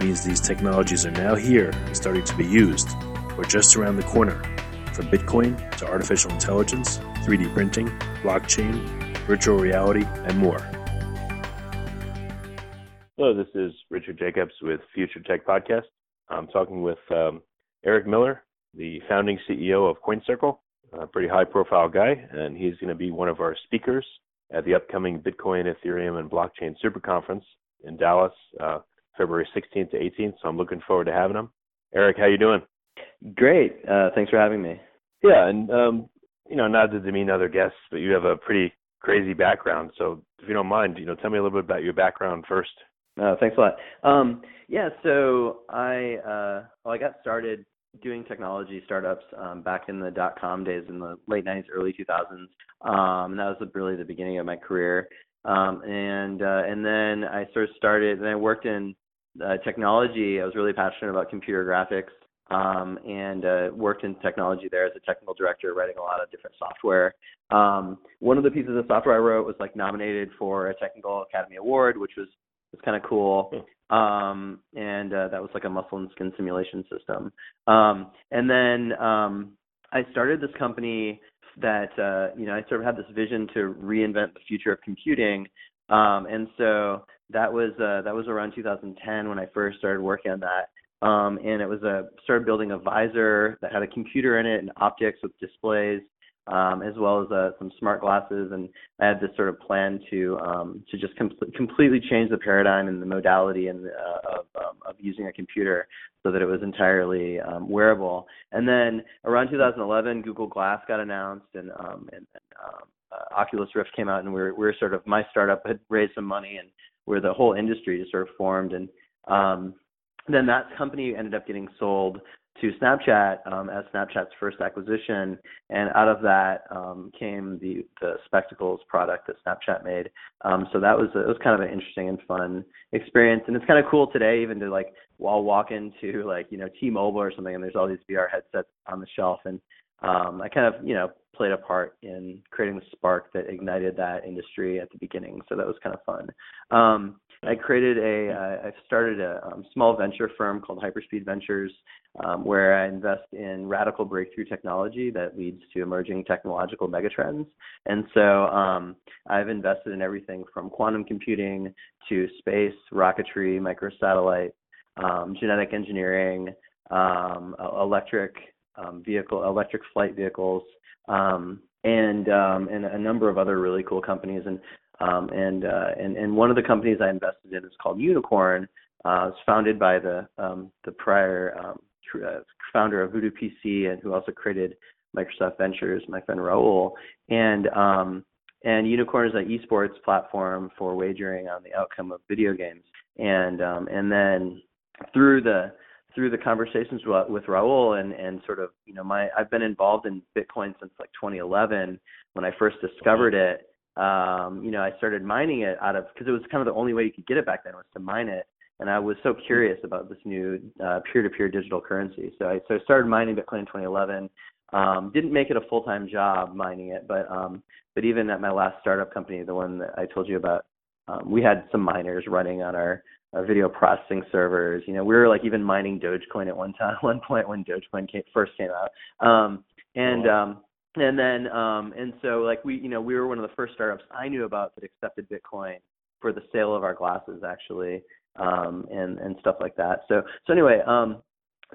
means these technologies are now here and starting to be used, or just around the corner, from Bitcoin to artificial intelligence, 3D printing, blockchain, virtual reality, and more. Hello, this is Richard Jacobs with Future Tech Podcast. I'm talking with um, Eric Miller, the founding CEO of CoinCircle, a pretty high profile guy, and he's going to be one of our speakers at the upcoming Bitcoin, Ethereum, and Blockchain Super Conference in Dallas, uh, February 16th to 18th. So I'm looking forward to having him. Eric, how you doing? Great. Uh, thanks for having me. Yeah, and um, you know, not to demean other guests, but you have a pretty crazy background. So if you don't mind, you know, tell me a little bit about your background first. Uh, thanks a lot. Um, yeah, so I uh, well, I got started doing technology startups um, back in the dot com days in the late 90s, early 2000s. Um, and that was really the beginning of my career. Um, and uh, and then I sort of started, and I worked in uh, technology. I was really passionate about computer graphics um, and uh, worked in technology there as a technical director, writing a lot of different software. Um, one of the pieces of software I wrote was like nominated for a Technical Academy Award, which was was kind of cool. Hmm. Um, and uh, that was like a muscle and skin simulation system. Um, and then um, I started this company that uh, you know I sort of had this vision to reinvent the future of computing. Um, and so that was uh, that was around 2010 when I first started working on that. Um, and it was a started building a visor that had a computer in it and optics with displays, um, as well as uh, some smart glasses. And I had this sort of plan to um, to just com- completely change the paradigm and the modality and uh, of, um, of using a computer so that it was entirely um, wearable. And then around 2011, Google Glass got announced, and um, and, and uh, Oculus Rift came out, and we we're we we're sort of my startup had raised some money, and where the whole industry just sort of formed and um, then that company ended up getting sold to Snapchat um, as Snapchat's first acquisition, and out of that um, came the the Spectacles product that Snapchat made. Um, so that was a, it was kind of an interesting and fun experience, and it's kind of cool today even to like while walk into like you know T-Mobile or something, and there's all these VR headsets on the shelf, and um, I kind of you know played a part in creating the spark that ignited that industry at the beginning. So that was kind of fun. Um, I created a, uh, I started a um, small venture firm called Hyperspeed Ventures, um, where I invest in radical breakthrough technology that leads to emerging technological megatrends. And so um, I've invested in everything from quantum computing to space, rocketry, microsatellite, um, genetic engineering, um, electric um, vehicle, electric flight vehicles, um, and um, and a number of other really cool companies. And um, and uh, and and one of the companies I invested in is called Unikrn. Uh, it's founded by the um, the prior um, tr- uh, founder of Voodoo PC and who also created Microsoft Ventures, my friend Rahul. And um, and Unikrn is an esports platform for wagering on the outcome of video games. And um, and then through the through the conversations with, with Rahul and and sort of you know my I've been involved in Bitcoin since like 2011 when I first discovered it. Um, you know, I started mining it out of because it was kind of the only way you could get it back then was to mine it, and I was so curious about this new uh, peer-to-peer digital currency. So I so I started mining Bitcoin in 2011. Um, didn't make it a full-time job mining it, but um, but even at my last startup company, the one that I told you about, um, we had some miners running on our our video processing servers. You know, we were like even mining Dogecoin at one time, one point when Dogecoin came, first came out. Um, and wow. um, and then um, and so like we, you know, we were one of the first startups I knew about that accepted Bitcoin for the sale of our glasses actually, um, and and stuff like that. So so anyway, um,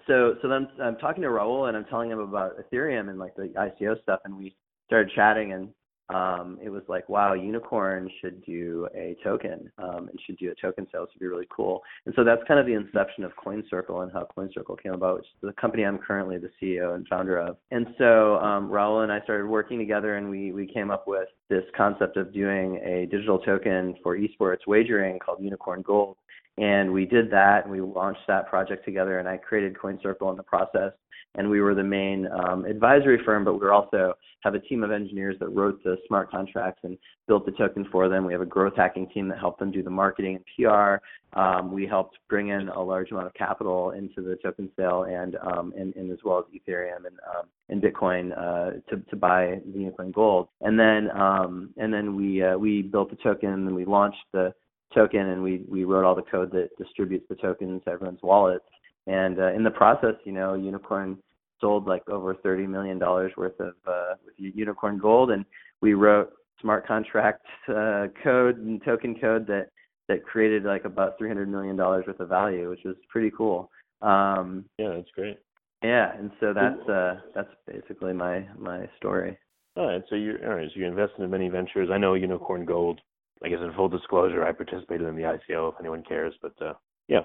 so so then I'm talking to Rahul and I'm telling him about Ethereum and like the ICO stuff, and we started chatting and um, it was like, wow, Unikrn should do a token um, and should do a token sale. It would be really cool. And so that's kind of the inception of CoinCircle and how CoinCircle came about, which is the company I'm currently the CEO and founder of. And so um, Rahul and I started working together, and we we came up with this concept of doing a digital token for esports wagering called Unikrn Gold. And we did that, and we launched that project together. And I created CoinCircle in the process and we were the main um, advisory firm, but we also have a team of engineers that wrote the smart contracts and built the token for them. We have a growth hacking team that helped them do the marketing and PR. Um, we helped bring in a large amount of capital into the token sale and um, and, and as well as Ethereum and um, and Bitcoin uh, to to buy the Unikrn Gold. And then um, and then we uh, we built the token and we launched the token and we we wrote all the code that distributes the tokens to everyone's wallets and uh, in the process, you know, Unikrn sold like over thirty million dollars worth of uh, with Unikrn Gold, and we wrote smart contract uh, code and token code that that created like about three hundred million dollars worth of value, which was pretty cool. Um, yeah, that's great. Yeah, and so that's uh, that's basically my my story. All right, so you're all right. So you invested in many ventures. I know Unikrn Gold. I guess in full disclosure, I participated in the ICO. If anyone cares, but uh, yeah,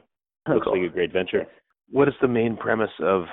oh, looks cool. like a great venture. What is the main premise of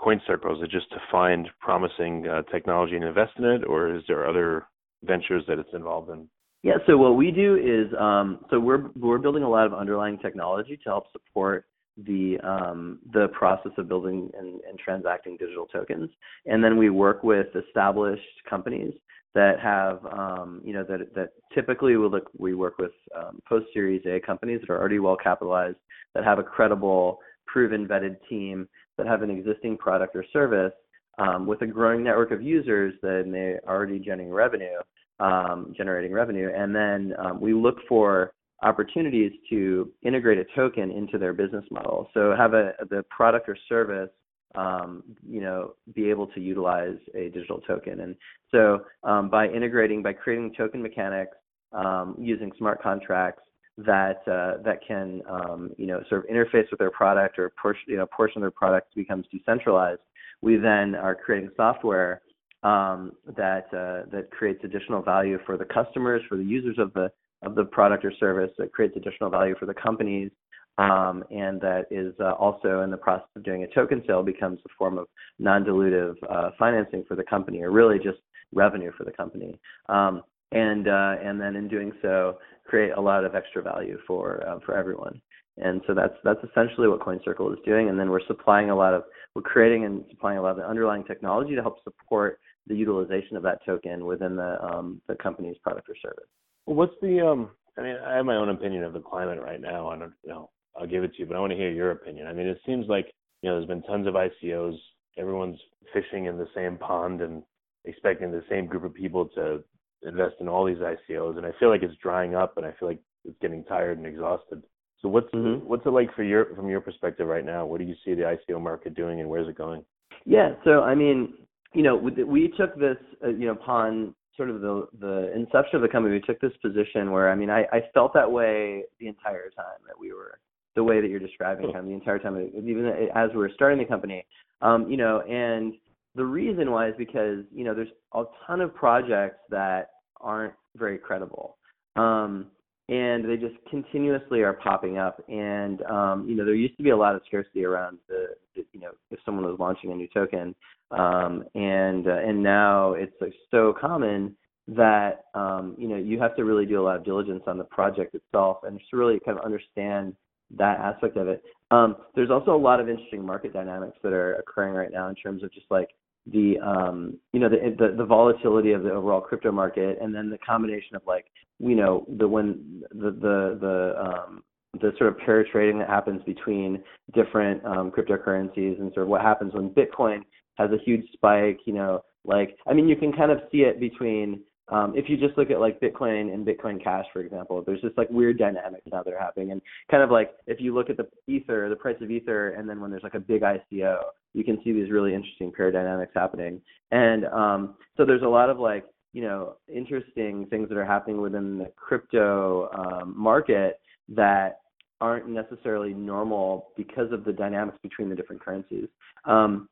CoinCircle? Is it just to find promising uh, technology and invest in it, or is there other ventures that it's involved in? Yeah, so what we do is um, so we're we're building a lot of underlying technology to help support the um, the process of building and, and, transacting digital tokens, and then we work with established companies that have um, you know that that typically we look we work with um, post Series A companies that are already well capitalized that have a credible proven vetted team that have an existing product or service um, with a growing network of users that may already generating revenue, um, generating revenue, and then um, we look for opportunities to integrate a token into their business model. So have a the product or service, um, you know, be able to utilize a digital token. And so um, by integrating, by creating token mechanics, um, using smart contracts, that uh, that can um, you know sort of interface with their product or portion you know portion of their product becomes decentralized. We then are creating software um, that uh, that creates additional value for the customers, for the users of the of the product or service. That creates additional value for the companies, um, and that is uh, also in the process of doing a token sale becomes a form of non-dilutive uh, financing for the company, or really just revenue for the company. Um, and uh, and then in doing so, create a lot of extra value for uh, for everyone. And so that's that's essentially what CoinCircle is doing. And then we're supplying a lot of we're creating and supplying a lot of the underlying technology to help support the utilization of that token within the um, the company's product or service. What's the um? I mean, I have my own opinion of the climate right now. I don't you know. I'll give it to you, but I want to hear your opinion. I mean, it seems like you know there's been tons of ICOs. Everyone's fishing in the same pond and expecting the same group of people to invest in all these ICOs, and I feel like it's drying up, and I feel like it's getting tired and exhausted. So what's mm-hmm. what's it like for your from your perspective right now? What do you see the ICO market doing, and where's it going? Yeah, so I mean, you know, we took this, uh, you know, upon sort of the the inception of the company, we took this position where I mean, I, I felt that way the entire time that we were the way that you're describing, kind of the entire time, even as we were starting the company, um, you know, and the reason why is because you know there's a ton of projects that aren't very credible. Um, and they just continuously are popping up. And um, you know, there used to be a lot of scarcity around the, the you know, if someone was launching a new token, um, and uh, and now it's like so common that um, you know you have to really do a lot of diligence on the project itself and just really kind of understand that aspect of it. Um, there's also a lot of interesting market dynamics that are occurring right now in terms of just like the um you know the, the the volatility of the overall crypto market and then the combination of like you know the when the the the um the sort of pair trading that happens between different um cryptocurrencies and sort of what happens when bitcoin has a huge spike you know like i mean you can kind of see it between um, if you just look at like Bitcoin and Bitcoin Cash, for example, there's just like weird dynamics now that are happening. And kind of like if you look at the Ether, the price of Ether, and then when there's like a big ICO, you can see these really interesting pair dynamics happening. And um, so there's a lot of like, you know, interesting things that are happening within the crypto um, market that aren't necessarily normal because of the dynamics between the different currencies. Um,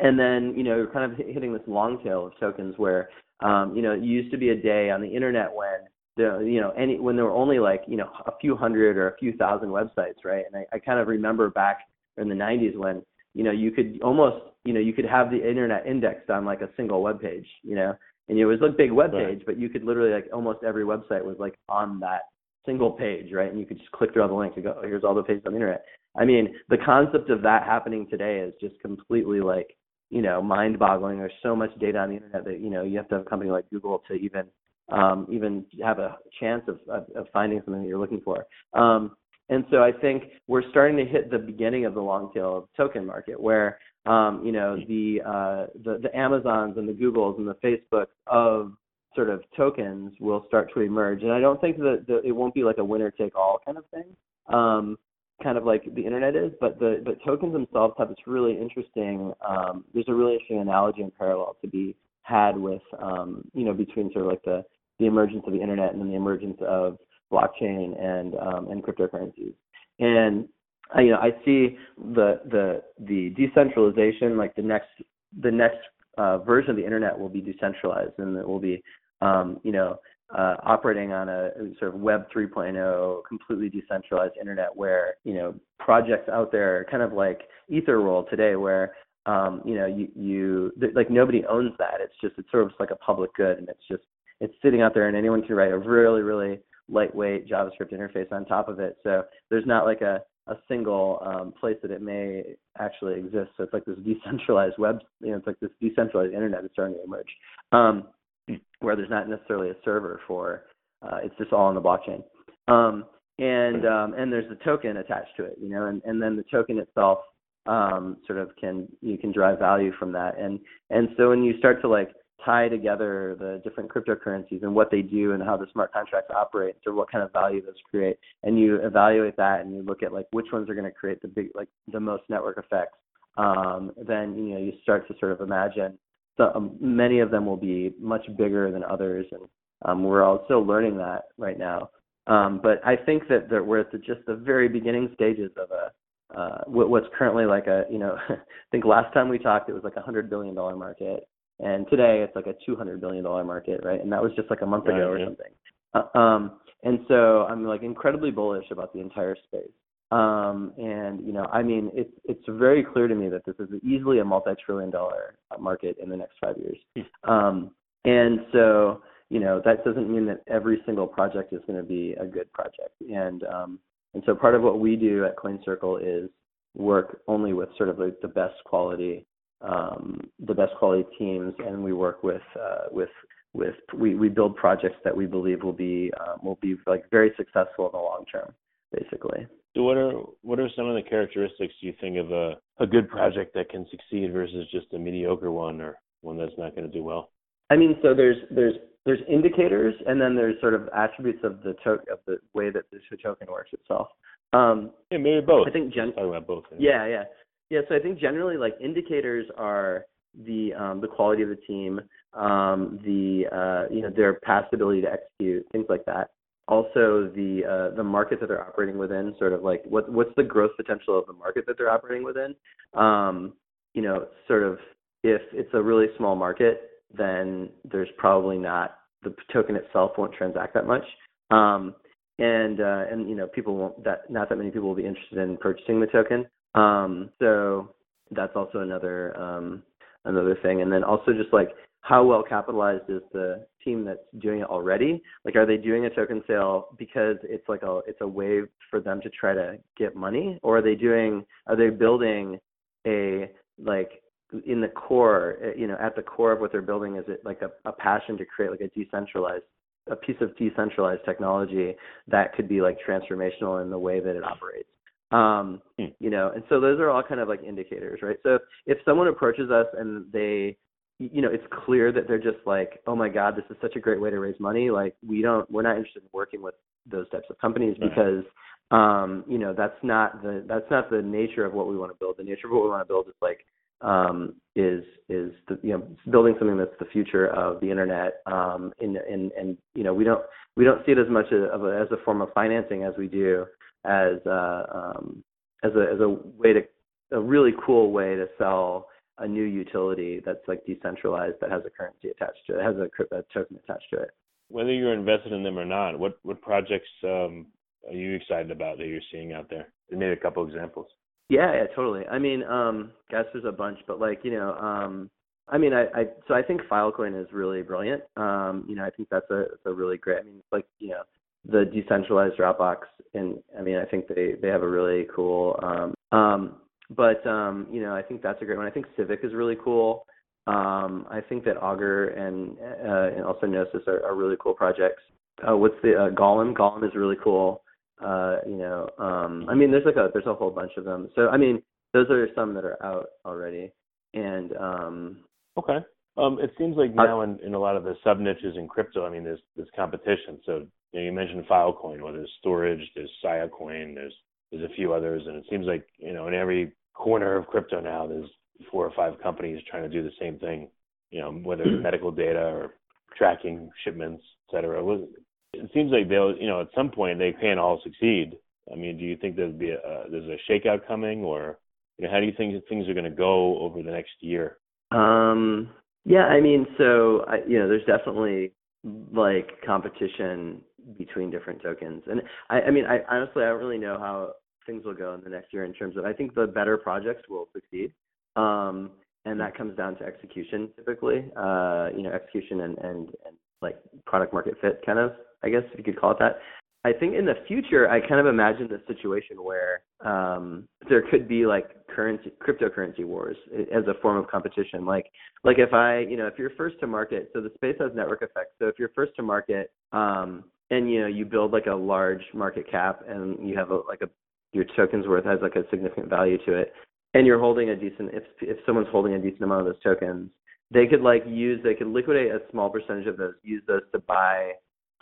and then you know you're kind of hitting this long tail of tokens where um, you know it used to be a day on the internet when the you know any when there were only like you know a few hundred or a few thousand websites, right? And I, I kind of remember back in the 90s when you know you could almost you know you could have the internet indexed on like a single web page, you know, and it was a big web page, right. but you could literally like almost every website was like on that single page, right? And you could just click through all the links and go, oh, here's all the pages on the internet. I mean, the concept of that happening today is just completely like you know mind-boggling. There's so much data on the internet that you know you have to have a company like Google to even um, even have a chance of, of, of finding something that you're looking for. Um, and so I think we're starting to hit the beginning of the long tail of token market, where um, you know the, uh, the the Amazons and the Googles and the Facebooks of sort of tokens will start to emerge. And I don't think that the, it won't be like a winner take all kind of thing, um, kind of like the internet is. But the but tokens themselves have this really interesting. Um, there's a really interesting analogy and parallel to be had with um, you know between sort of like the the emergence of the internet and then the emergence of blockchain and um, and cryptocurrencies. And I, you know, I see the the the decentralization, like the next the next uh, version of the internet will be decentralized, and it will be, um, you know, uh, operating on a sort of Web 3.0, completely decentralized internet, where you know projects out there, are kind of like Etherworld today, where um, you know you you like nobody owns that. It's just it's sort of like a public good, and it's just it's sitting out there, and anyone can write a really really lightweight JavaScript interface on top of it. So there's not like a a single um, place that it may actually exist. So it's like this decentralized web, you know, it's like this decentralized internet is starting to emerge, um, where there's not necessarily a server for. Uh, it's just all on the blockchain, um, and um, and there's a token attached to it, you know, and and then the token itself um, sort of can you can derive value from that, and and so when you start to like tie together the different cryptocurrencies and what they do and how the smart contracts operate to what kind of value those create and you evaluate that and you look at like which ones are going to create the big like the most network effects um, then you know you start to sort of imagine so um, many of them will be much bigger than others and um, we're all still learning that right now um, but I think that, that we're at the, just the very beginning stages of a uh, what's currently like a you know I think last time we talked it was like a hundred billion dollar market and today it's like a 200 billion dollar market, right? And that was just like a month ago or something. Uh, um, and so I'm like incredibly bullish about the entire space. Um, and you know, I mean, it's it's very clear to me that this is easily a multi-trillion dollar market in the next five years. Um, and so, you know, that doesn't mean that every single project is going to be a good project. And um, and so part of what we do at CoinCircle is work only with sort of like the best quality um, the best quality teams, and we work with uh, with with we, we build projects that we believe will be um, will be like very successful in the long term, basically. So what are what are some of the characteristics do you think of a a good project that can succeed versus just a mediocre one or one that's not going to do well? I mean, so there's there's there's indicators, and then there's sort of attributes of the to- of the way that the token works itself. Um, yeah, maybe both. I think gen- talk about both. Yeah, yeah. Yeah, so I think generally like indicators are the um, the quality of the team, um, the uh, you know their past ability to execute, things like that. Also the uh, the market that they're operating within, sort of like what what's the growth potential of the market that they're operating within. Um, you know, sort of if it's a really small market, then there's probably not the token itself won't transact that much. Um, and uh, and you know people won't that not that many people will be interested in purchasing the token. Um, so that's also another um, another thing. And then also just like how well capitalized is the team that's doing it already? Like, are they doing a token sale because it's like a it's a way for them to try to get money, or are they doing are they building a like in the core, eh, you know, at the core of what they're building is it like a, a passion to create like a decentralized a piece of decentralized technology that could be like transformational in the way that it operates. Um, hmm. you know, and so those are all kind of like indicators, right? So if someone approaches us and they, you know, it's clear that they're just like, oh my God, this is such a great way to raise money. Like we don't, we're not interested in working with those types of companies right. because, um, you know, that's not the that's not the nature of what we want to build. The nature of what we want to build is like um, is is the, you know building something that's the future of the internet. Um, in, in and you know we don't we don't see it as much of a, as a form of financing as we do as a um, as a as a way to a really cool way to sell a new utility that's like decentralized that has a currency attached to it, has a, a token attached to it. Whether you're invested in them or not, what what projects um, are you excited about that you're seeing out there? Maybe a couple examples. Yeah, yeah, totally. I mean, um, guess there's a bunch, but like you know, um, I mean, I, I so I think Filecoin is really brilliant. Um, you know, I think that's a, that's a really great. I mean, like you know, the decentralized Dropbox, and I mean, I think they they have a really cool. Um, um, but um, you know, I think that's a great one. I think Civic is really cool. Um, I think that Augur and uh, and also Gnosis are, are really cool projects. Uh, what's the uh, Golem? Golem is really cool. Uh, you know, um, I mean, there's like a there's a whole bunch of them. So I mean, those are some that are out already. And um, okay, um, it seems like now in, in a lot of the sub niches in crypto, I mean, there's there's competition. So you, know, you mentioned Filecoin, well, there's storage, there's Siacoin, there's there's a few others, and it seems like you know in every corner of crypto now, there's four or five companies trying to do the same thing. You know, whether it's medical data or tracking shipments, et cetera. It seems like they'll, you know, at some point they can't all succeed. I mean, do you think there'll be a there's a shakeout coming, or you know, how do you think things are going to go over the next year? Um, yeah, I mean, so I, you know, there's definitely like competition between different tokens, and I, I mean, I honestly I don't really know how things will go in the next year in terms of I think the better projects will succeed. Um, and that comes down to execution typically. Uh, you know, execution and, and, and like product market fit kind of, I guess if you could call it that. I think in the future, I kind of imagine this situation where um, there could be like currency, cryptocurrency wars as a form of competition. Like, like if I, you know, if you're first to market, so the space has network effects. So if you're first to market, um, and you know, you build like a large market cap, and you have a, like a your token's worth has like a significant value to it, and you're holding a decent, if if someone's holding a decent amount of those tokens, they could like use, they could liquidate a small percentage of those, use those to buy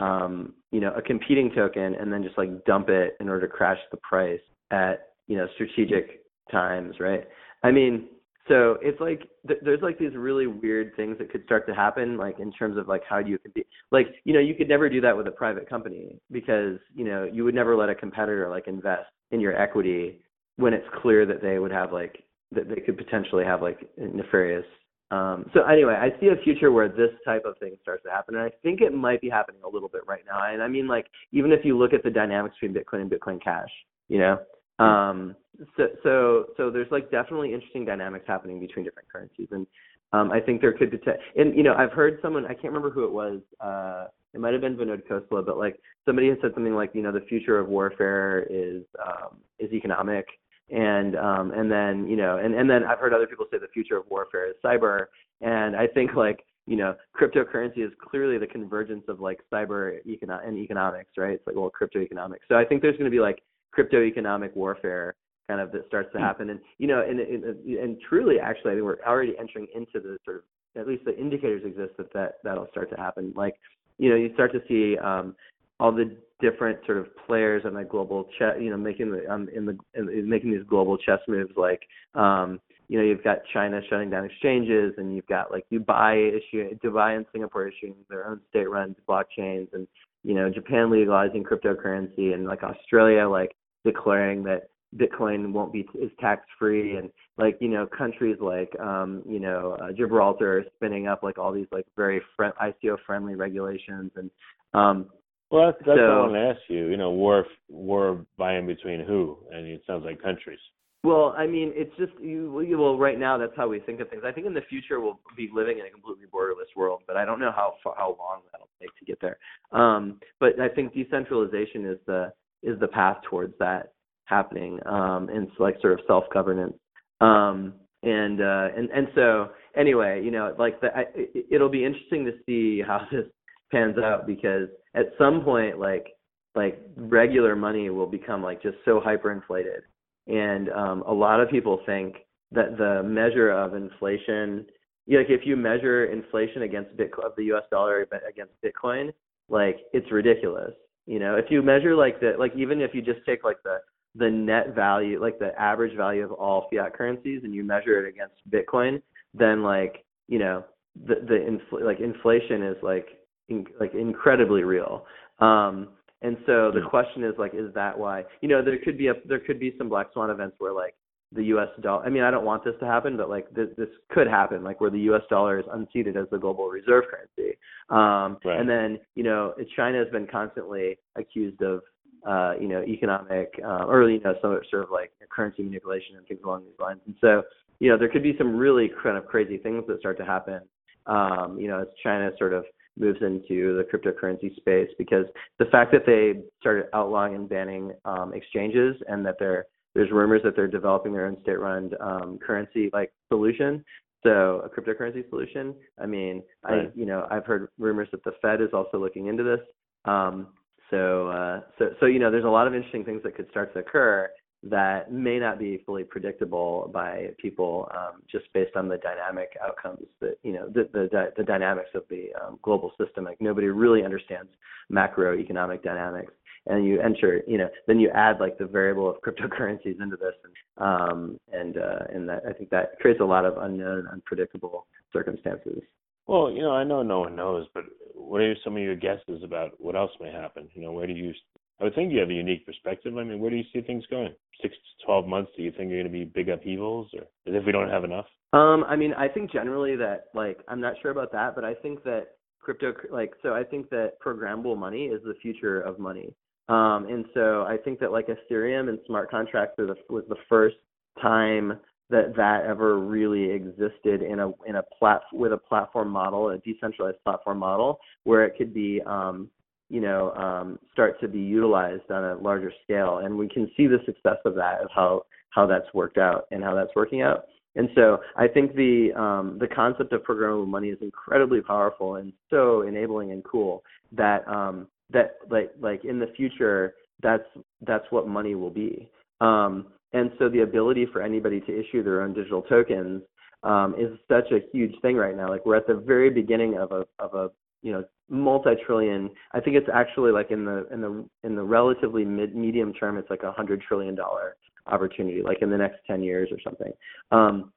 um, you know, a competing token and then just like dump it in order to crash the price at, you know, strategic times, right? I mean, so it's like th- there's like these really weird things that could start to happen, like in terms of like how do you compete? Like, you know, you could never do that with a private company because you know you would never let a competitor like invest in your equity when it's clear that they would have like that they could potentially have like nefarious um, so anyway, I see a future where this type of thing starts to happen, and I think it might be happening a little bit right now. And I mean, like even if you look at the dynamics between Bitcoin and Bitcoin Cash, you know, um, so so so there's like definitely interesting dynamics happening between different currencies, and um, I think there could be. Te- and you know, I've heard someone I can't remember who it was. Uh, it might have been Vinod Khosla, but like somebody has said something like, you know, the future of warfare is um, is economic and um and then you know and and then i've heard other people say the future of warfare is cyber and i think like you know cryptocurrency is clearly the convergence of like cyber econo- and economics right it's like well crypto economics so i think there's going to be like crypto economic warfare kind of that starts to hmm. happen and you know and, and and truly actually i think we're already entering into the sort of at least the indicators exist that that that'll start to happen like you know you start to see um all the different sort of players on the global chess, you know, making the um, in the in, making these global chess moves. Like, um, you know, you've got China shutting down exchanges, and you've got like Dubai issuing Dubai and Singapore issuing their own state-run blockchains, and you know, Japan legalizing cryptocurrency, and like Australia like declaring that Bitcoin won't be is tax free, and like you know, countries like um, you know uh, Gibraltar are spinning up like all these like very friend, ICO friendly regulations, and um, well, that's, that's so, what I want to ask you. You know, war war by and between who? And it sounds like countries. Well, I mean, it's just you. Well, right now that's how we think of things. I think in the future we'll be living in a completely borderless world, but I don't know how how long that'll take to get there. Um, but I think decentralization is the is the path towards that happening, um, it's like sort of self governance. Um, and uh, and and so anyway, you know, like the, I, it, it'll be interesting to see how this pans out because at some point like like regular money will become like just so hyperinflated and um a lot of people think that the measure of inflation like if you measure inflation against Bitcoin the US dollar against Bitcoin like it's ridiculous you know if you measure like the like even if you just take like the the net value like the average value of all fiat currencies and you measure it against Bitcoin then like you know the the infl- like inflation is like in, like incredibly real. Um, And so the Yeah. question is like, is that why? You know, there could be a there could be some black swan events where like the U.S. dollar. I mean, I don't want this to happen, but like this this could happen, like where the U.S. dollar is unseated as the global reserve currency. Um, Right. And then you know, China has been constantly accused of uh, you know economic uh, or you know some sort of like currency manipulation and things along these lines. And so you know, there could be some really kind of crazy things that start to happen. Um, you know, as China sort of moves into the cryptocurrency space because the fact that they started outlawing and banning um, exchanges and that they're there's rumors that they're developing their own state-run um, currency like solution, so a cryptocurrency solution. I mean, Right. I you know I've heard rumors that the Fed is also looking into this. Um, so uh, so so you know there's a lot of interesting things that could start to occur that may not be fully predictable by people um, just based on the dynamic outcomes that you know the the, the dynamics of the um, global system. Like nobody really understands macroeconomic dynamics, and you enter you know then you add like the variable of cryptocurrencies into this, and um, and uh, and that I think that creates a lot of unknown, unpredictable circumstances. Well, you know, I know no one knows, but what are some of your guesses about what else may happen? You know, where do you? I would think you have a unique perspective. I mean, where do you see things going? Six to twelve months? Do you think you're going to be big upheavals, or as if we don't have enough? Um, I mean, I think generally that like I'm not sure about that, but I think that crypto like so I think that programmable money is the future of money. Um, and so I think that like Ethereum and smart contracts the, was the first time that that ever really existed in a in a plat with a platform model, a decentralized platform model, where it could be um, you know um, start to be utilized on a larger scale, and we can see the success of that of how how that's worked out and how that's working out. And so I think the um, the concept of programmable money is incredibly powerful and so enabling and cool that um, that like like in the future that's that's what money will be. Um, and so the ability for anybody to issue their own digital tokens um, is such a huge thing right now. Like we're at the very beginning of a of a you know multi-trillion. I think it's actually like in the in the in the relatively mid medium term, it's like a hundred trillion dollar opportunity, like in the next ten years or something. Um,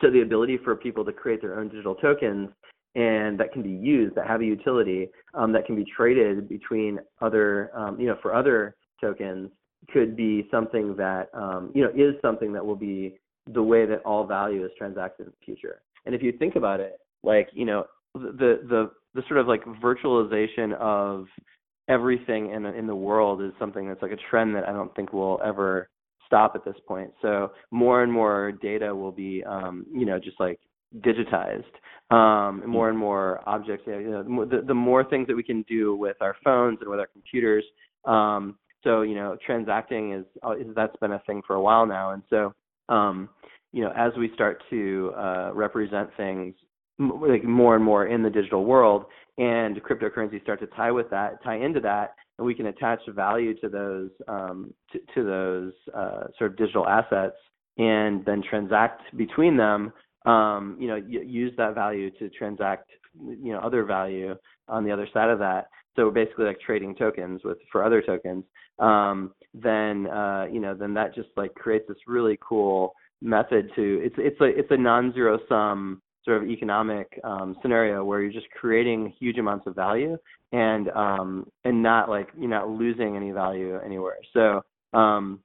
so the ability for people to create their own digital tokens and that can be used, that have a utility, um, that can be traded between other, um, you know, for other tokens, could be something that, um, you know, is something that will be the way that all value is transacted in the future. And if you think about it, like, you know, the the the sort of like virtualization of everything in in the world is something that's like a trend that I don't think will ever stop at this point. So more and more data will be, um, you know, just like digitized. Um, and more and more objects. You know, the the more things that we can do with our phones and with our computers. Um, so you know, transacting is, uh, is that's been a thing for a while now. And so, um, you know, as we start to uh, represent things m- like more and more in the digital world, and cryptocurrencies start to tie with that, tie into that, and we can attach value to those um, to, to those uh, sort of digital assets, and then transact between them. Um, you know, y- use that value to transact, you know, other value on the other side of that. So basically like trading tokens with for other tokens. Um, then uh, you know, then that just like creates this really cool method to it's it's a it's a non-zero sum sort of economic um, scenario where you're just creating huge amounts of value and um, and not like you're not losing any value anywhere. So um,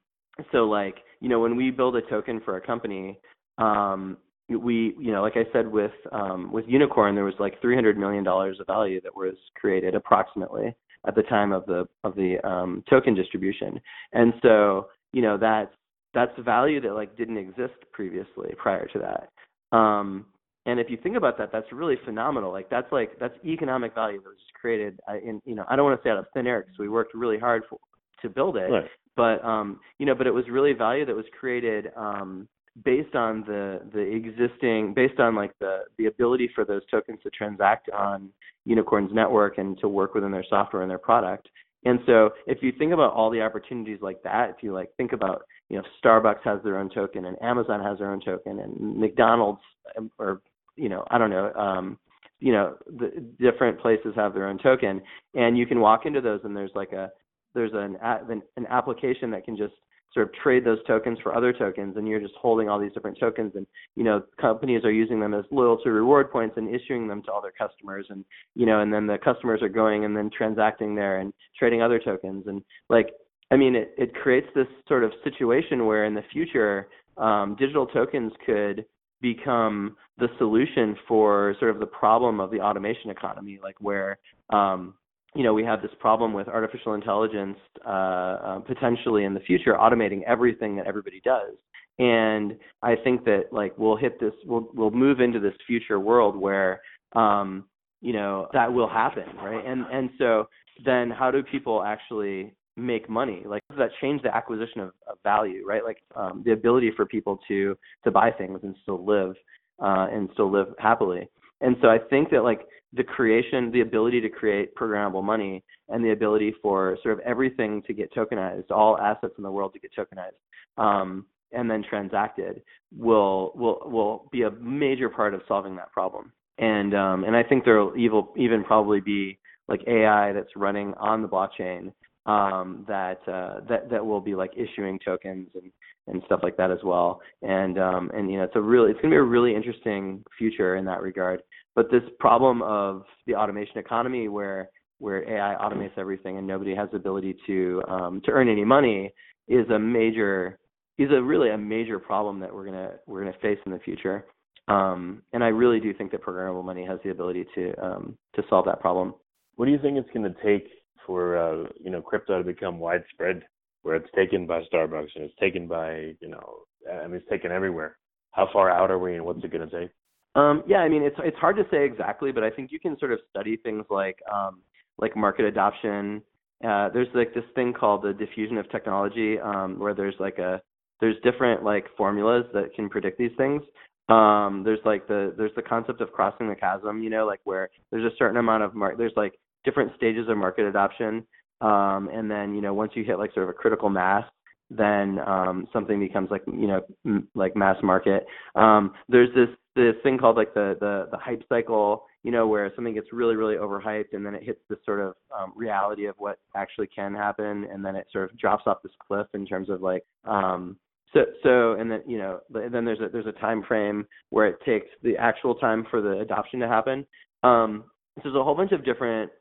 so like you know when we build a token for a company, um, we you know like I said with um, with Unikrn there was like 300 million dollars of value that was created approximately at the time of the of the um, token distribution, and so you know that's that's value that like didn't exist previously prior to that. Um, and if you think about that, that's really phenomenal. Like that's like that's economic value that was created. uh, In you know, I don't want to say out of thin air because we worked really hard for, to build it. Right. But um, you know, but it was really value that was created um, based on the the existing, based on like the the ability for those tokens to transact on Unikrn's network and to work within their software and their product. And so if you think about all the opportunities like that, if you like think about, you know, Starbucks has their own token and Amazon has their own token and McDonald's um, or you know, I don't know, um, you know, the different places have their own token and you can walk into those and there's like a there's an an, an application that can just sort of trade those tokens for other tokens and you're just holding all these different tokens and you know companies are using them as loyalty reward points and issuing them to all their customers and you know and then the customers are going and then transacting there and trading other tokens. And like i mean it it creates this sort of situation where in the future um digital tokens could become the solution for sort of the problem of the automation economy like where um you know, we have this problem with artificial intelligence uh, uh, potentially in the future automating everything that everybody does. And I think that like we'll hit this, we'll we'll move into this future world where, um, you know, that will happen, right? And and so then how do people actually make money? Like does that change the acquisition of, of value, right? Like um, the ability for people to to buy things and still live uh, and still live happily. And so I think that like the creation, the ability to create programmable money, and the ability for sort of everything to get tokenized, all assets in the world to get tokenized, um, and then transacted, will will will be a major part of solving that problem. And um, and I think there will even even probably be like AI that's running on the blockchain um, that uh, that that will be like issuing tokens and and stuff like that as well. And um, and you know it's a really it's to be a really interesting future in that regard. But this problem of the automation economy, where where AI automates everything and nobody has the ability to um, to earn any money, is a major is a really a major problem that we're gonna we're gonna face in the future. Um, and I really do think that programmable money has the ability to um, to solve that problem. What do you think it's going to take for uh, you know crypto to become widespread, where it's taken by Starbucks and it's taken by you know I mean it's taken everywhere? How far out are we, and what's it going to take? Um, yeah, I mean it's it's hard to say exactly, but I think you can sort of study things like um, like market adoption. Uh, there's like this thing called the diffusion of technology, um, where there's like a there's different like formulas that can predict these things. Um, there's like the there's the concept of crossing the chasm, you know, like where there's a certain amount of mar- there's like different stages of market adoption, um, and then you know once you hit like sort of a critical mass, then um, something becomes like you know m- like mass market. Um, there's this this thing called like the the the hype cycle, you know, where something gets really really overhyped and then it hits this sort of um, reality of what actually can happen, and then it sort of drops off this cliff in terms of like um, so so and then you know then there's a there's a time frame where it takes the actual time for the adoption to happen. Um, so there's a whole bunch of different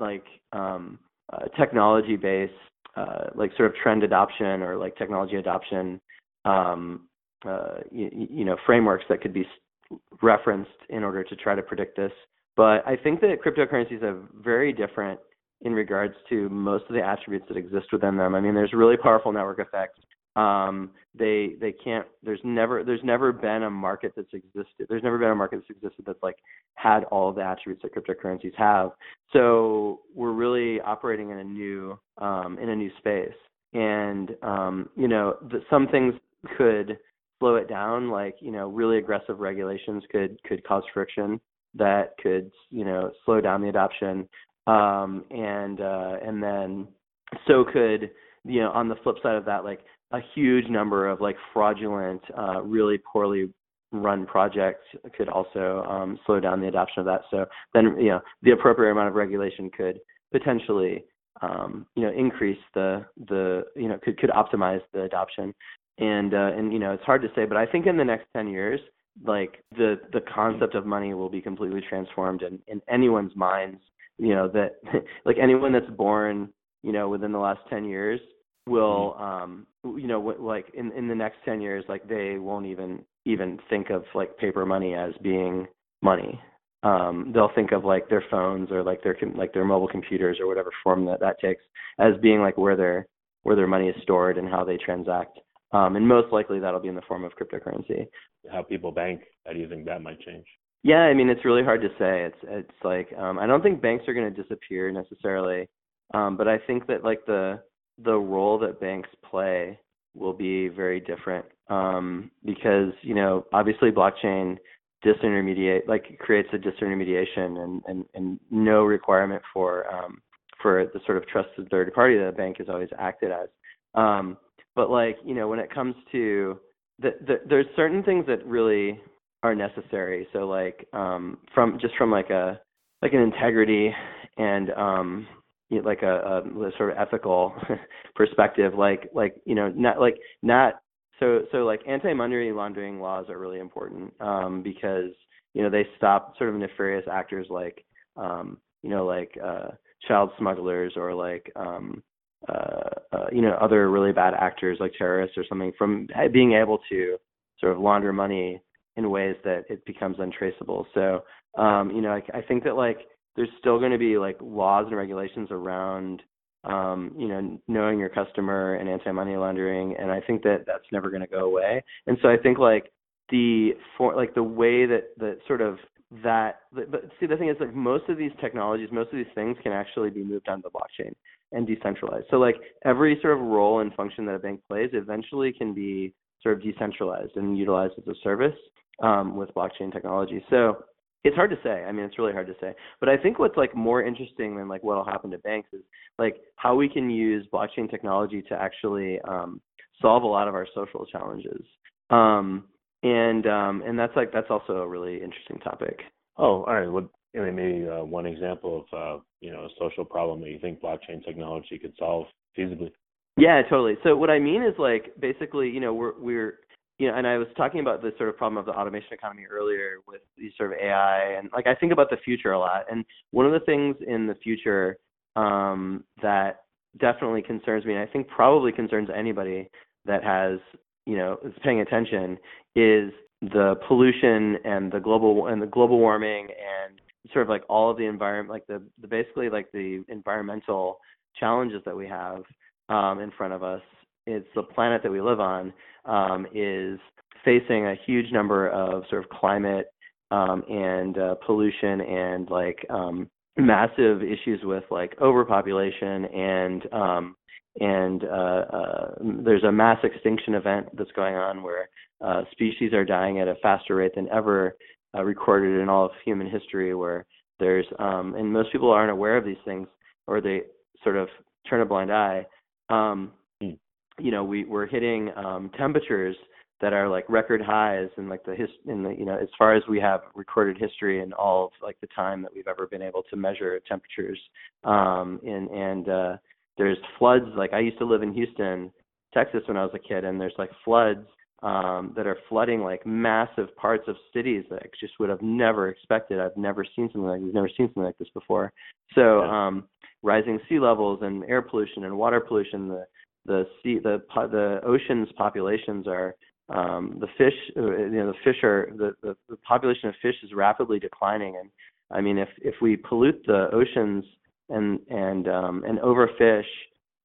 like um, uh, technology based uh, like sort of trend adoption or like technology adoption um, uh, you, you, know frameworks that could be referenced in order to try to predict this. But I think that cryptocurrencies are very different in regards to most of the attributes that exist within them. I mean, there's really powerful network effects. Um, they they can't. There's never there's never been a market that's existed. There's never been a market that's existed that's like had all the attributes that cryptocurrencies have. So we're really operating in a new um, in a new space. And um, you know, the, some things could slow it down like you know really aggressive regulations could could cause friction that could you know slow down the adoption um and uh and then so could you know on the flip side of that like a huge number of like fraudulent uh really poorly run projects could also um slow down the adoption of that so then you know the appropriate amount of regulation could potentially um, you know increase the the you know could could optimize the adoption and uh, and you know it's hard to say, but I think in the next ten years, like the the concept of money will be completely transformed in in anyone's minds. You know that like anyone that's born, you know, within the last ten years will um you know like in in the next 10 years like they won't even even think of like paper money as being money um they'll think of like their phones or like their like their mobile computers or whatever form that that takes as being like where their where their money is stored and how they transact um, and most likely that'll be in the form of cryptocurrency. How people bank, how do you think that might change? Yeah, I mean it's really hard to say. It's it's like um, I don't think banks are going to disappear necessarily, um, but I think that like the the role that banks play will be very different um, because you know obviously blockchain disintermediate like creates a disintermediation and and, and no requirement for um, for the sort of trusted third party that a bank has always acted as. Um, but like you know when it comes to the, the there's certain things that really are necessary so like um from just from like a like an integrity and um you know, like a, a sort of ethical perspective, like like you know not like not so so like anti-money laundering laws are really important um, because you know they stop sort of nefarious actors like um, you know like uh, child smugglers or like um, uh, uh, you know other really bad actors like terrorists or something from being able to sort of launder money in ways that it becomes untraceable. So um, you know I, I think that like there's still going to be like laws and regulations around um, you know knowing your customer and anti-money laundering, and I think that that's never going to go away. And so I think like the for like the way that that sort of that but see the thing is like most of these technologies most of these things can actually be moved onto the blockchain and decentralized so like every sort of role and function that a bank plays eventually can be sort of decentralized and utilized as a service um, with blockchain technology so it's hard to say i mean it's really hard to say but i think what's like more interesting than like what'll happen to banks is like how we can use blockchain technology to actually um, solve a lot of our social challenges um, and um, and that's like that's also a really interesting topic. Oh, all right. I mean, maybe uh, one example of uh, you know a social problem that you think blockchain technology could solve feasibly. Yeah, totally. So what I mean is like basically, you know, we're we're you know, and I was talking about the sort of problem of the automation economy earlier with these sort of AI, and like I think about the future a lot. And one of the things in the future um, that definitely concerns me, and I think probably concerns anybody that has you know is paying attention is the pollution and the global and the global warming and sort of like all of the environment like the, the basically like the environmental challenges that we have um, in front of us it's the planet that we live on um, is facing a huge number of sort of climate um, and uh, pollution and like um, massive issues with like overpopulation and um, and uh, uh, there's a mass extinction event that's going on where uh, species are dying at a faster rate than ever uh, recorded in all of human history. Where there's um, and most people aren't aware of these things, or they sort of turn a blind eye. Um. You know, we we're hitting um, temperatures that are like record highs in like the his in the you know as far as we have recorded history and all of like the time that we've ever been able to measure temperatures um and and uh there's floods like I used to live in Houston, Texas when I was a kid and there's like floods um that are flooding like massive parts of cities that I just would have never expected. I've never seen something like we've never seen something like this before. So um rising sea levels and air pollution and water pollution the the sea the the oceans populations are um the fish uh, you know the fish are the, the the population of fish is rapidly declining and I mean if if we pollute the oceans and and um, and overfish,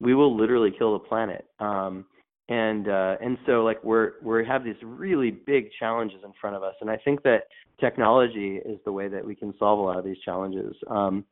we will literally kill the planet. Um, and uh, and so like we're we have these really big challenges in front of us, and I think that technology is the way that we can solve a lot of these challenges. Um,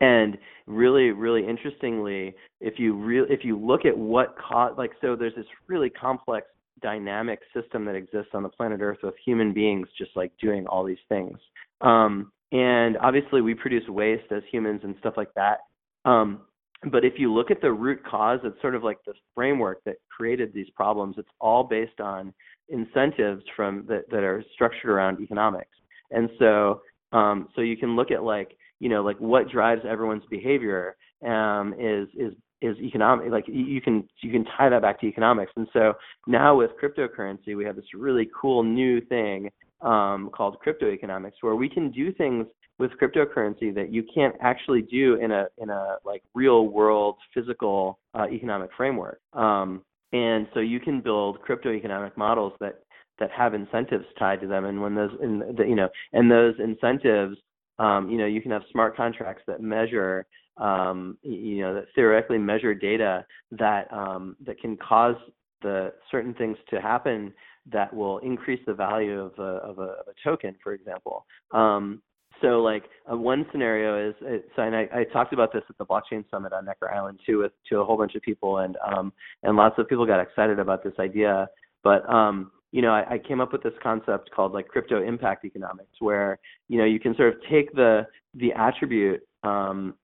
and really, really interestingly, if you re- if you look at what caused, like, so there's this really complex dynamic system that exists on the planet Earth with human beings just like doing all these things. Um, and obviously we produce waste as humans and stuff like that. Um, but if you look at the root cause it's sort of like the framework that created these problems. It's all based on incentives from that, that are structured around economics. And so um, so you can look at like you know like what drives everyone's behavior um, is is is economic like you can you can tie that back to economics and so now with cryptocurrency we have this really cool new thing um, called crypto economics, where we can do things with cryptocurrency that you can't actually do in a in a like real world physical uh, economic framework. Um, and so you can build crypto economic models that that have incentives tied to them, and when those in the, you know and those incentives, um, you know, you can have smart contracts that measure um, you know that theoretically measure data that um, that can cause the certain things to happen that will increase the value of a, of a, of a token, for example. Um, so like uh, one scenario is uh, so and I, I talked about this at the blockchain summit on Necker Island too with to a whole bunch of people and um and lots of people got excited about this idea but um you know I, I came up with this concept called like crypto impact economics where you know you can sort of take the the attribute um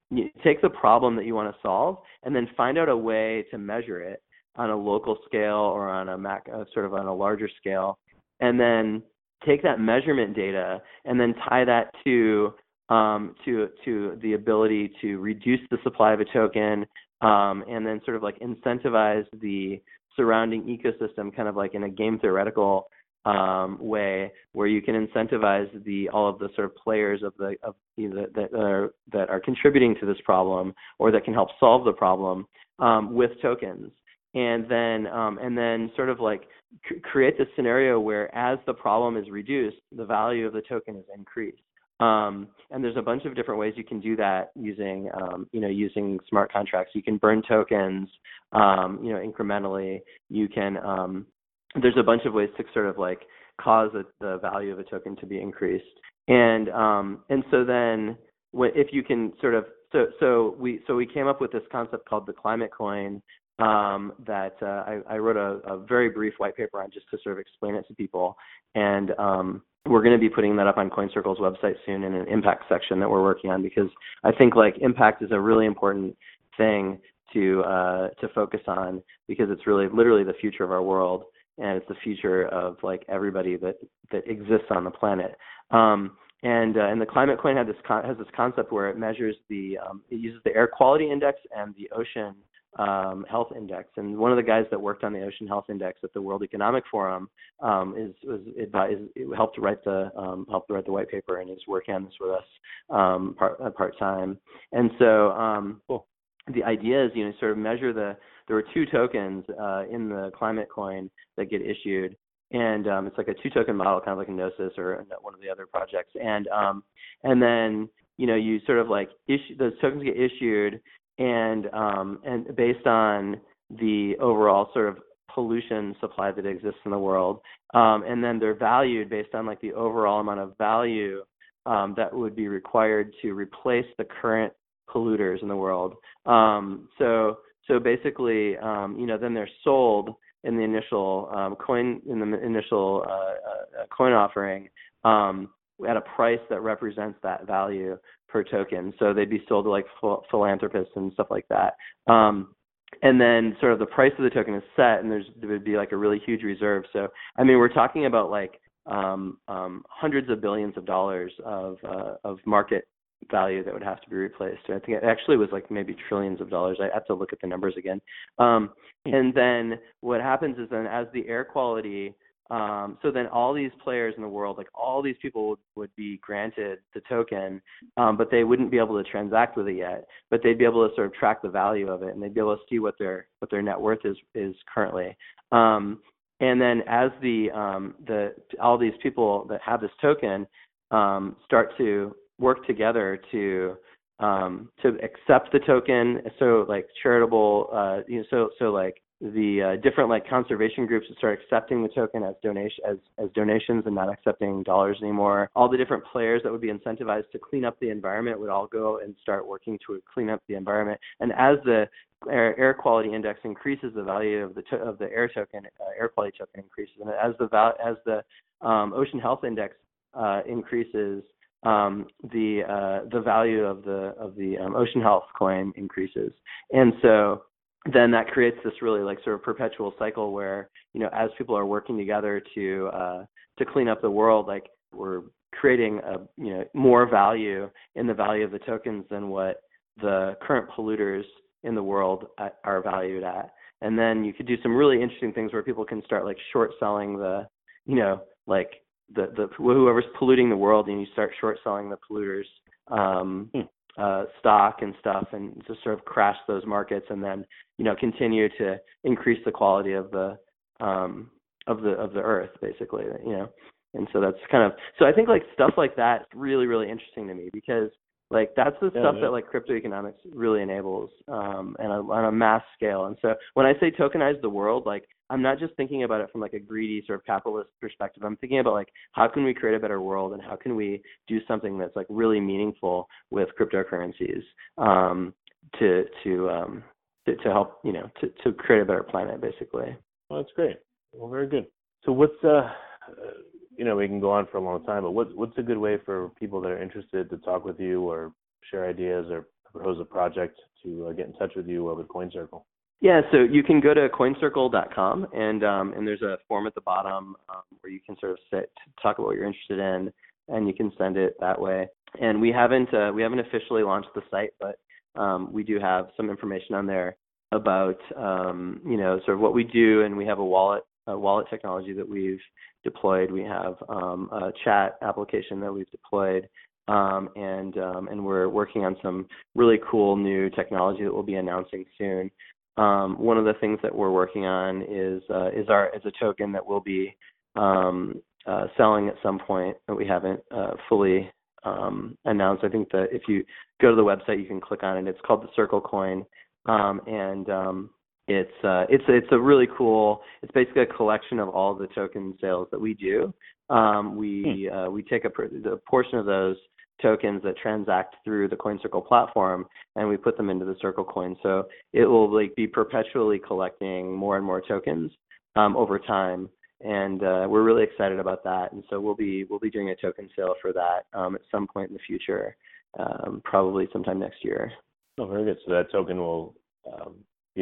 take the problem that you want to solve and then find out a way to measure it on a local scale or on a mac uh, sort of on a larger scale and then take that measurement data and then tie that to um, to to the ability to reduce the supply of a token, um, and then sort of like incentivize the surrounding ecosystem, kind of like in a game theoretical um, way, where you can incentivize the all of the sort of players of the of you know, that, are that are contributing to this problem or that can help solve the problem um, with tokens, and then um, and then sort of like c- create this scenario where as the problem is reduced, the value of the token is increased. Um, and there's a bunch of different ways you can do that using, um, you know, using smart contracts. You can burn tokens, um, you know, incrementally. You can, um, there's a bunch of ways to sort of like cause a, the value of a token to be increased. And um, and so then, if you can sort of, so so we so we came up with this concept called the climate coin, um, that uh, I, I, wrote a, a, very brief white paper on just to sort of explain it to people. And um, we're going to be putting that up on CoinCircle's website soon in an impact section that we're working on because I think like impact is a really important thing to uh, to focus on because it's really literally the future of our world and it's the future of like everybody that that exists on the planet. Um, and uh, and the climate coin has this con- has this concept where it measures the um, it uses the air quality index and the ocean um, health index. And one of the guys that worked on the ocean health index at the World Economic Forum um, is was advised, helped to write the um, helped write the white paper and is working on this with us um, part uh, part time. And so um, cool. the idea is you know sort of measure the there were two tokens uh, in the climate coin that get issued. And um, it's like a two-token model, kind of like a Gnosis or one of the other projects. And um, and then you know you sort of like issue those tokens get issued, and um, and based on the overall sort of pollution supply that exists in the world, um, and then they're valued based on like the overall amount of value um, that would be required to replace the current polluters in the world. Um, so so basically, um, you know, then they're sold in the initial um, coin in the initial uh, uh, coin offering at a price that represents that value per token. So they'd be sold to like philanthropists and stuff like that. Um, and then sort of the price of the token is set, and there's there would be like a really huge reserve. So I mean, we're talking about like um, um, hundreds of billions of dollars of uh, of market value that would have to be replaced. I think it actually was like maybe trillions of dollars. I have to look at the numbers again. Um, and then what happens is then as the air quality um, so then all these players in the world, like all these people would, would be granted the token, um, but they wouldn't be able to transact with it yet. But they'd be able to sort of track the value of it, and they'd be able to see what their what their net worth is is currently. Um, and then as the um, the all these people that have this token um, start to work together to um, to accept the token, so like charitable, uh, you know, so so like the uh, different like conservation groups would start accepting the token as donation as as donations and not accepting dollars anymore. All the different players that would be incentivized to clean up the environment would all go and start working to clean up the environment. And as the air, air quality index increases, the value of the to, of the air token uh, air quality token increases, and as the val- as the um, ocean health index uh, increases, um, the uh, the value of the of the um, ocean health coin increases. And so then that creates this really like sort of perpetual cycle where you know as people are working together to uh, to clean up the world, like we're creating a you know more value in the value of the tokens than what the current polluters in the world are valued at. And then you could do some really interesting things where people can start like short selling the you know like the the whoever's polluting the world and you start short selling the polluters um, hmm uh, stock and stuff and just sort of crash those markets and then you know continue to increase the quality of the um, of the of the earth basically you know? And so that's kind of so I think like stuff like that is really really interesting to me because like that's the yeah, stuff yeah. that like crypto economics really enables um and on a mass scale and so when I say tokenize the world like I'm not just thinking about it from like a greedy sort of capitalist perspective. I'm thinking about like how can we create a better world and how can we do something that's like really meaningful with cryptocurrencies um, to to um, to, to help you know to, to create a better planet basically. Well, that's great. Well, very good. So what's uh, you know we can go on for a long time, but what's what's a good way for people that are interested to talk with you or share ideas or propose a project to uh, get in touch with you over CoinCircle? Yeah, so you can go to coincircle.com and um, and there's a form at the bottom um, where you can sort of sit, talk about what you're interested in. and you can send it that way. And we haven't uh, we haven't officially launched the site, but um, we do have some information on there about um, you know sort of what we do, and we have a wallet a wallet technology that we've deployed. We have um, a chat application that we've deployed, um, and um, and we're working on some really cool new technology that we'll be announcing soon. Um, one of the things that we're working on is uh, is our is a token that we'll be um, uh, selling at some point that we haven't uh, fully announced. I think that if you go to the website, you can click on it. It's called the Circle Coin, and it's uh, it's it's a really cool. It's basically a collection of all the token sales that we do. Um, we hmm. uh, we take a, a portion of those tokens that transact through the CoinCircle platform, and we put them into the Circle Coin. So it will like be perpetually collecting more and more tokens um, over time, and uh, we're really excited about that. And so we'll be we'll be doing a token sale for that um, at some point in the future, um, probably sometime next year. Oh, very good. So that token will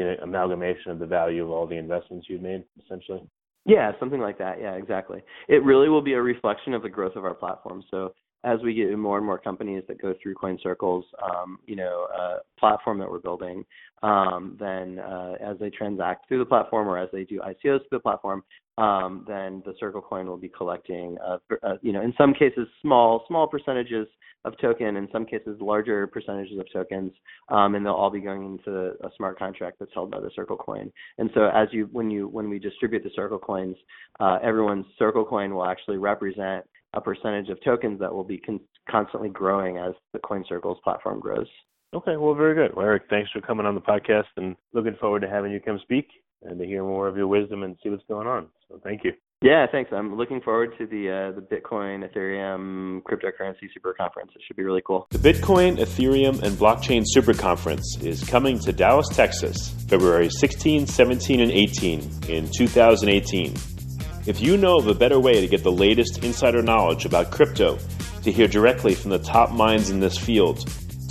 an amalgamation of the value of all the investments you've made, essentially. Yeah, something like that. Yeah, exactly. It really will be a reflection of the growth of our platform. So as we get more and more companies that go through CoinCircle's, um, you know, uh, platform that we're building, um, then uh, as they transact through the platform or as they do ICOs through the platform, um, then the Circle Coin will be collecting, uh, uh, you know, in some cases small small percentages of token, in some cases larger percentages of tokens, um, and they'll all be going into a smart contract that's held by the Circle Coin. And so as you when you when we distribute the Circle Coins, uh, everyone's Circle Coin will actually represent a percentage of tokens that will be con- constantly growing as the CoinCircle's platform grows. Okay, well, very good. Well, Eric, thanks for coming on the podcast and looking forward to having you come speak and to hear more of your wisdom and see what's going on. So thank you. Yeah, thanks. I'm looking forward to the uh, the Bitcoin, Ethereum, cryptocurrency super conference. It should be really cool. The Bitcoin, Ethereum, and blockchain super conference is coming to Dallas, Texas, February 16, 17, and 18 in 2018. If you know of a better way to get the latest insider knowledge about crypto, to hear directly from the top minds in this field,